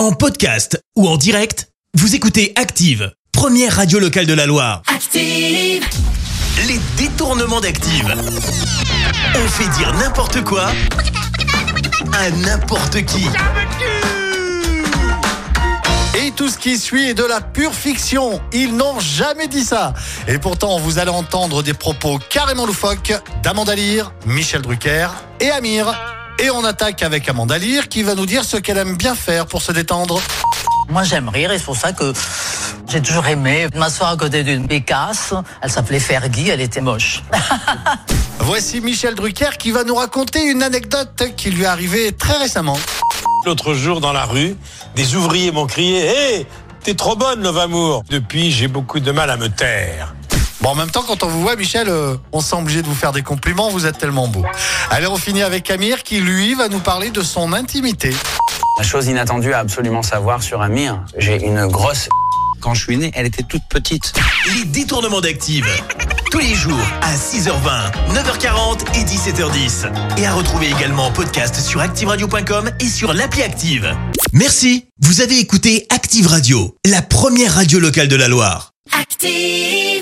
En podcast ou en direct, vous écoutez Active, première radio locale de la Loire. Active. Les détournements d'Active. On fait dire n'importe quoi à n'importe qui. Et tout ce qui suit est de la pure fiction. Ils n'ont jamais dit ça. Et pourtant, vous allez entendre des propos carrément loufoques d'Amanda Lear, Michel Drucker et Amir. Et on attaque avec Amanda Lear qui va nous dire ce qu'elle aime bien faire pour se détendre. Moi, j'aime rire et c'est pour ça que j'ai toujours aimé m'asseoir à côté d'une bécasse. Elle s'appelait Fergie, elle était moche. Voici Michel Drucker qui va nous raconter une anecdote qui lui est arrivée très récemment. L'autre jour dans la rue, des ouvriers m'ont crié Hé, t'es trop bonne, Novamour Depuis, j'ai beaucoup de mal à me taire. Bon, en même temps, quand on vous voit, Michel, euh, on sent obligé de vous faire des compliments, vous êtes tellement beau. Allez, on finit avec Amir qui, lui, va nous parler de son intimité. La chose inattendue à absolument savoir sur Amir, j'ai une grosse. Quand je suis né, elle était toute petite. Les détournements d'Active. Tous les jours à 6h20, 9h40 et 17h10. Et à retrouver également en podcast sur ActiveRadio.com et sur l'appli Active. Merci. Vous avez écouté Active Radio, la première radio locale de la Loire. Active.